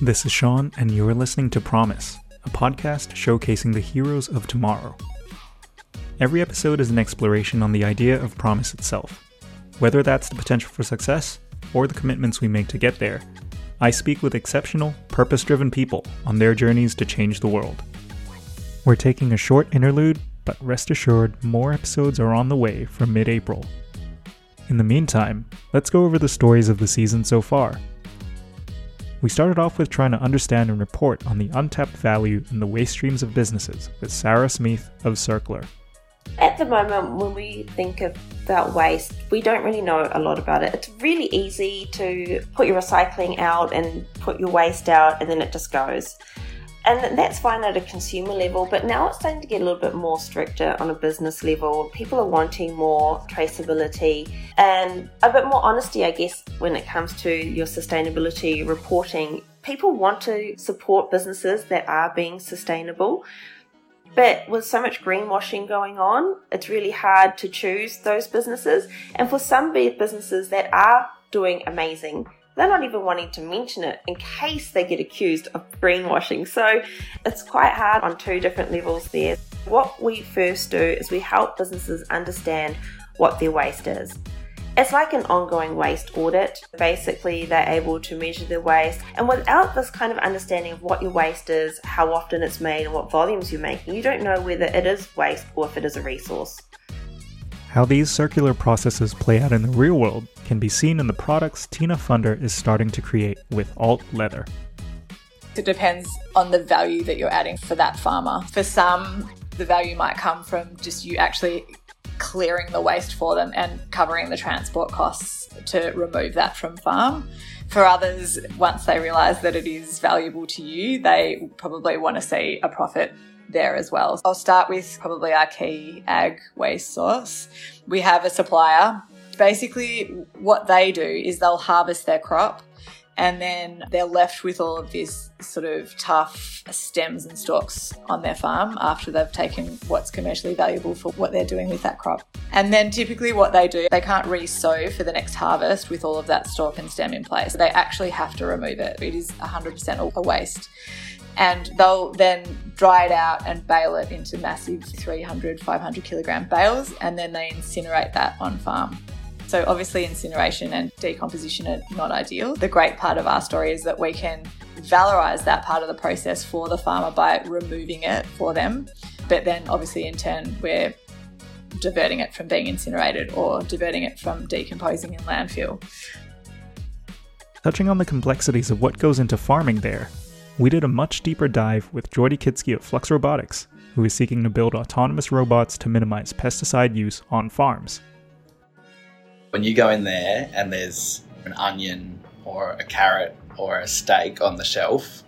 This is Sean, and you're listening to Promise, a podcast showcasing the heroes of tomorrow. Every episode is an exploration on the idea of promise itself. Whether that's the potential for success or the commitments we make to get there, I speak with exceptional, purpose driven people on their journeys to change the world. We're taking a short interlude, but rest assured, more episodes are on the way from mid April. In the meantime, let's go over the stories of the season so far we started off with trying to understand and report on the untapped value in the waste streams of businesses with Sarah Smith of Circular. At the moment, when we think about waste, we don't really know a lot about it. It's really easy to put your recycling out and put your waste out, and then it just goes and that's fine at a consumer level, but now it's starting to get a little bit more stricter on a business level. People are wanting more traceability and a bit more honesty, I guess, when it comes to your sustainability reporting. People want to support businesses that are being sustainable. But with so much greenwashing going on, it's really hard to choose those businesses. And for some businesses that are doing amazing, they're not even wanting to mention it in case they get accused of greenwashing. So it's quite hard on two different levels there. What we first do is we help businesses understand what their waste is. It's like an ongoing waste audit. Basically, they're able to measure their waste, and without this kind of understanding of what your waste is, how often it's made, and what volumes you're making, you don't know whether it is waste or if it is a resource. How these circular processes play out in the real world can be seen in the products Tina Funder is starting to create with Alt Leather. It depends on the value that you're adding for that farmer. For some, the value might come from just you actually clearing the waste for them and covering the transport costs to remove that from farm. For others, once they realize that it is valuable to you, they probably want to see a profit there as well. I'll start with probably our key ag waste source. We have a supplier. Basically, what they do is they'll harvest their crop and then they're left with all of this sort of tough stems and stalks on their farm after they've taken what's commercially valuable for what they're doing with that crop. And then typically what they do, they can't re-sow for the next harvest with all of that stalk and stem in place. They actually have to remove it. It is 100% a waste and they'll then dry it out and bale it into massive 300, 500 kilogram bales, and then they incinerate that on farm. So, obviously, incineration and decomposition are not ideal. The great part of our story is that we can valorize that part of the process for the farmer by removing it for them. But then, obviously, in turn, we're diverting it from being incinerated or diverting it from decomposing in landfill. Touching on the complexities of what goes into farming there, we did a much deeper dive with Jordy Kitsky of Flux Robotics, who is seeking to build autonomous robots to minimize pesticide use on farms. When you go in there and there's an onion or a carrot or a steak on the shelf,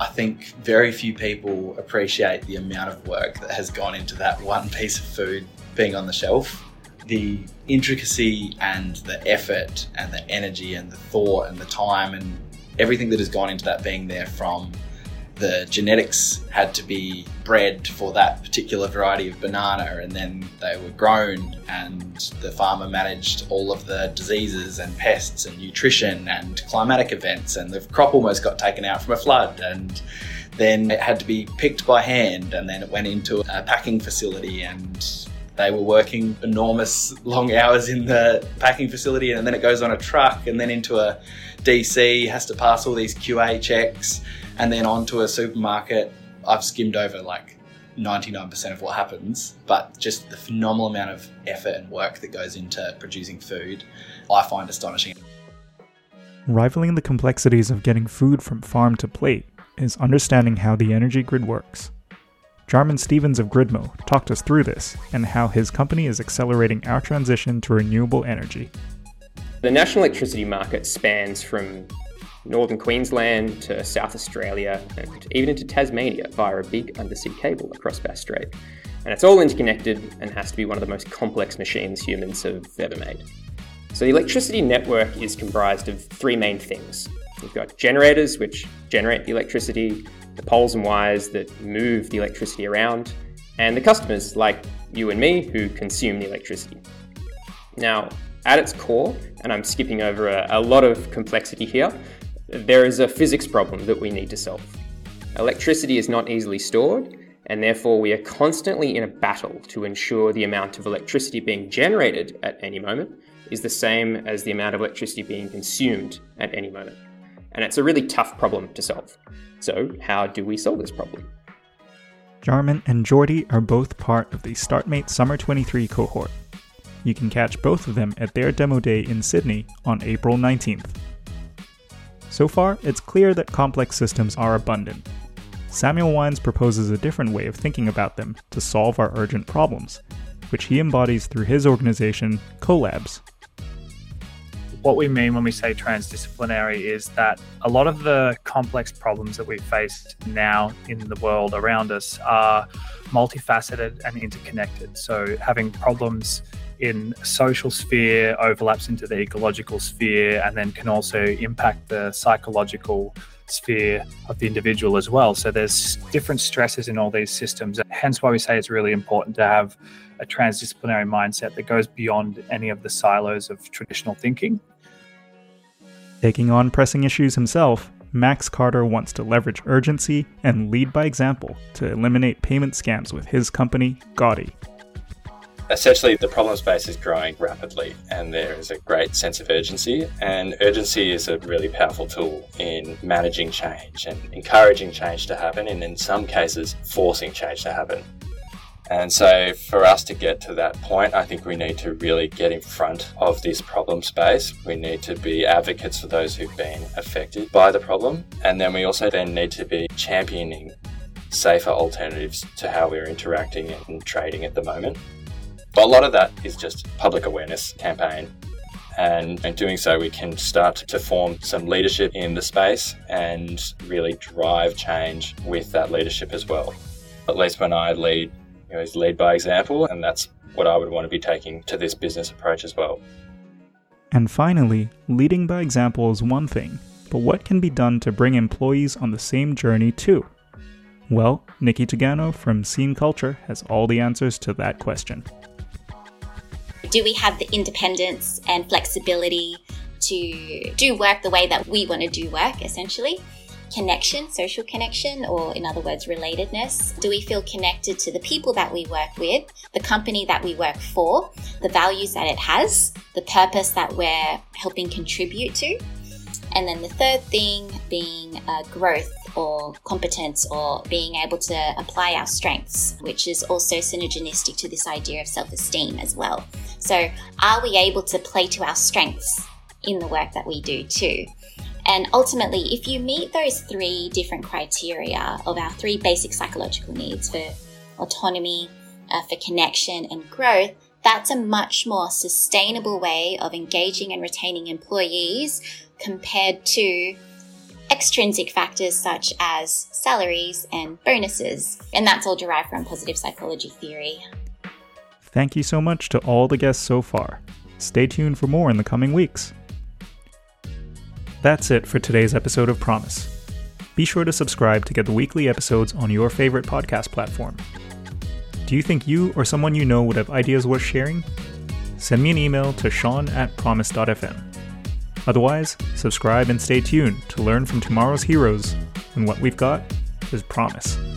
I think very few people appreciate the amount of work that has gone into that one piece of food being on the shelf. The intricacy and the effort and the energy and the thought and the time and everything that has gone into that being there from the genetics had to be bred for that particular variety of banana and then they were grown and the farmer managed all of the diseases and pests and nutrition and climatic events and the crop almost got taken out from a flood and then it had to be picked by hand and then it went into a packing facility and they were working enormous long hours in the packing facility and then it goes on a truck and then into a DC, has to pass all these QA checks, and then onto a supermarket. I've skimmed over like 99% of what happens, but just the phenomenal amount of effort and work that goes into producing food, I find astonishing. Rivaling the complexities of getting food from farm to plate is understanding how the energy grid works. Jarman Stevens of Gridmo talked us through this and how his company is accelerating our transition to renewable energy. The national electricity market spans from northern Queensland to South Australia and even into Tasmania via a big undersea cable across Bass Strait. And it's all interconnected and has to be one of the most complex machines humans have ever made. So the electricity network is comprised of three main things. We've got generators, which generate the electricity, the poles and wires that move the electricity around, and the customers, like you and me, who consume the electricity. Now, At its core, and I'm skipping over a, a lot of complexity here, there is a physics problem that we need to solve. Electricity is not easily stored, and therefore we are constantly in a battle to ensure the amount of electricity being generated at any moment is the same as the amount of electricity being consumed at any moment. And it's a really tough problem to solve. So, how do we solve this problem? Jarman and Geordie are both part of the StartMate Summer 23 cohort. You can catch both of them at their demo day in Sydney on April 19th. So far, it's clear that complex systems are abundant. Samuel Wines proposes a different way of thinking about them to solve our urgent problems, which he embodies through his organization, Collabs, what we mean when we say transdisciplinary is that a lot of the complex problems that we face now in the world around us are multifaceted and interconnected. So, having problems in social sphere overlaps into the ecological sphere and then can also impact the psychological sphere of the individual as well. So there's different stresses in all these systems. Hence why we say it's really important to have a transdisciplinary mindset that goes beyond any of the silos of traditional thinking. Taking on pressing issues himself, Max Carter wants to leverage urgency and lead by example to eliminate payment scams with his company, Gaudi. Essentially, the problem space is growing rapidly, and there is a great sense of urgency. And urgency is a really powerful tool in managing change and encouraging change to happen, and in some cases, forcing change to happen. And so, for us to get to that point, I think we need to really get in front of this problem space. We need to be advocates for those who've been affected by the problem. And then we also then need to be championing safer alternatives to how we're interacting and trading at the moment. But a lot of that is just public awareness campaign. And in doing so, we can start to form some leadership in the space and really drive change with that leadership as well. At least when I lead you know, is lead by example, and that's what I would want to be taking to this business approach as well. And finally, leading by example is one thing, but what can be done to bring employees on the same journey too? Well, Nikki Togano from Scene Culture has all the answers to that question. Do we have the independence and flexibility to do work the way that we want to do work, essentially? connection, social connection, or in other words, relatedness? Do we feel connected to the people that we work with, the company that we work for, the values that it has, the purpose that we're helping contribute to? And then the third thing being uh, growth or competence or being able to apply our strengths, which is also synergistic to this idea of self esteem as well. So, are we able to play to our strengths in the work that we do too? And ultimately, if you meet those three different criteria of our three basic psychological needs for autonomy, uh, for connection, and growth, that's a much more sustainable way of engaging and retaining employees compared to extrinsic factors such as salaries and bonuses. And that's all derived from positive psychology theory. Thank you so much to all the guests so far. Stay tuned for more in the coming weeks. That's it for today's episode of Promise. Be sure to subscribe to get the weekly episodes on your favorite podcast platform. Do you think you or someone you know would have ideas worth sharing? Send me an email to sean at promise.fm. Otherwise, subscribe and stay tuned to learn from tomorrow's heroes, and what we've got is promise.